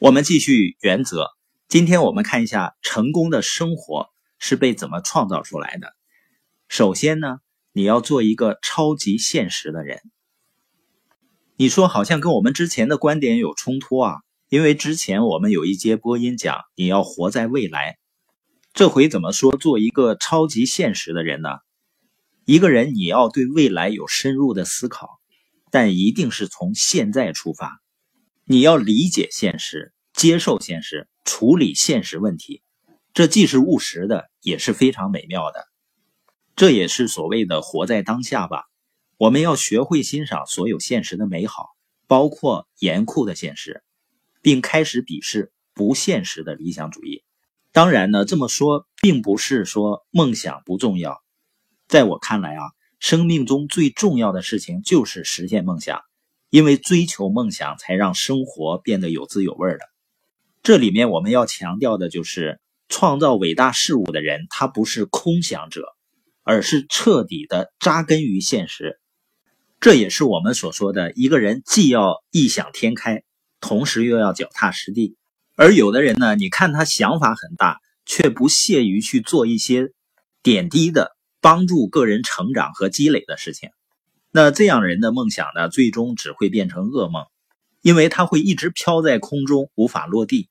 我们继续原则。今天我们看一下成功的生活是被怎么创造出来的。首先呢，你要做一个超级现实的人。你说好像跟我们之前的观点有冲突啊？因为之前我们有一节播音讲你要活在未来，这回怎么说做一个超级现实的人呢？一个人你要对未来有深入的思考，但一定是从现在出发。你要理解现实，接受现实，处理现实问题，这既是务实的，也是非常美妙的。这也是所谓的活在当下吧。我们要学会欣赏所有现实的美好，包括严酷的现实。并开始鄙视不现实的理想主义。当然呢，这么说并不是说梦想不重要。在我看来啊，生命中最重要的事情就是实现梦想，因为追求梦想才让生活变得有滋有味的。这里面我们要强调的就是，创造伟大事物的人，他不是空想者，而是彻底的扎根于现实。这也是我们所说的一个人既要异想天开。同时又要脚踏实地，而有的人呢，你看他想法很大，却不屑于去做一些点滴的帮助个人成长和积累的事情。那这样人的梦想呢，最终只会变成噩梦，因为他会一直飘在空中，无法落地。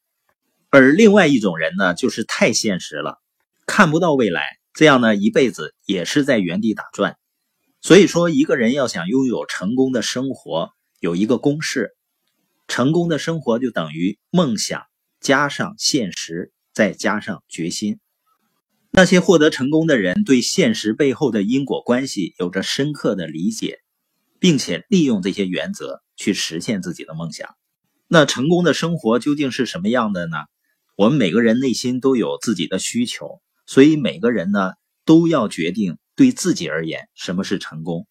而另外一种人呢，就是太现实了，看不到未来，这样呢，一辈子也是在原地打转。所以说，一个人要想拥有成功的生活，有一个公式。成功的生活就等于梦想加上现实，再加上决心。那些获得成功的人，对现实背后的因果关系有着深刻的理解，并且利用这些原则去实现自己的梦想。那成功的生活究竟是什么样的呢？我们每个人内心都有自己的需求，所以每个人呢都要决定对自己而言什么是成功。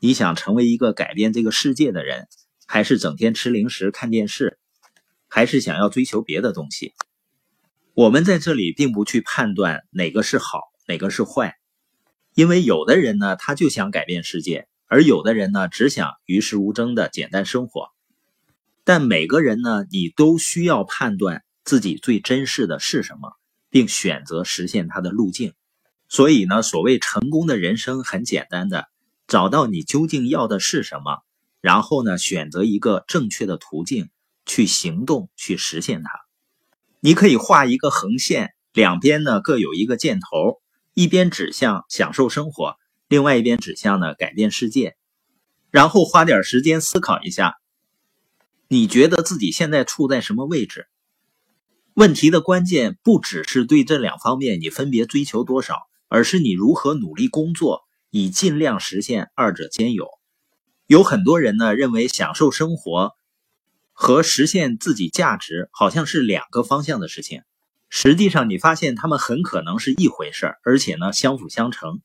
你想成为一个改变这个世界的人？还是整天吃零食看电视，还是想要追求别的东西？我们在这里并不去判断哪个是好，哪个是坏，因为有的人呢，他就想改变世界，而有的人呢，只想与世无争的简单生活。但每个人呢，你都需要判断自己最珍视的是什么，并选择实现它的路径。所以呢，所谓成功的人生很简单的，找到你究竟要的是什么。然后呢，选择一个正确的途径去行动，去实现它。你可以画一个横线，两边呢各有一个箭头，一边指向享受生活，另外一边指向呢改变世界。然后花点时间思考一下，你觉得自己现在处在什么位置？问题的关键不只是对这两方面你分别追求多少，而是你如何努力工作，以尽量实现二者兼有。有很多人呢认为享受生活和实现自己价值好像是两个方向的事情，实际上你发现他们很可能是一回事儿而且呢相辅相成。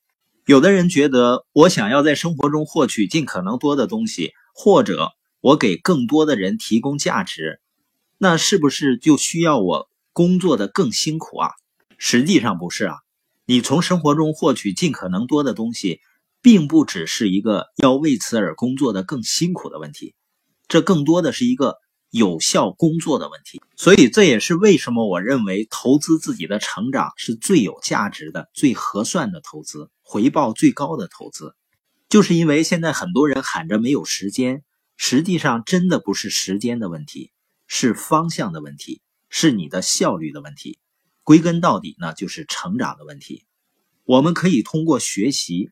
有的人觉得我想要在生活中获取尽可能多的东西，或者我给更多的人提供价值，那是不是就需要我工作的更辛苦啊？实际上不是啊，你从生活中获取尽可能多的东西。并不只是一个要为此而工作的更辛苦的问题，这更多的是一个有效工作的问题。所以这也是为什么我认为投资自己的成长是最有价值的、最合算的投资，回报最高的投资。就是因为现在很多人喊着没有时间，实际上真的不是时间的问题，是方向的问题，是你的效率的问题。归根到底呢，就是成长的问题。我们可以通过学习。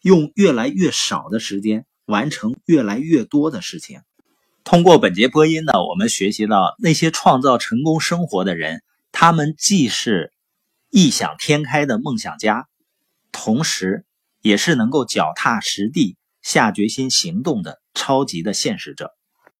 用越来越少的时间完成越来越多的事情。通过本节播音呢，我们学习到那些创造成功生活的人，他们既是异想天开的梦想家，同时也是能够脚踏实地、下决心行动的超级的现实者。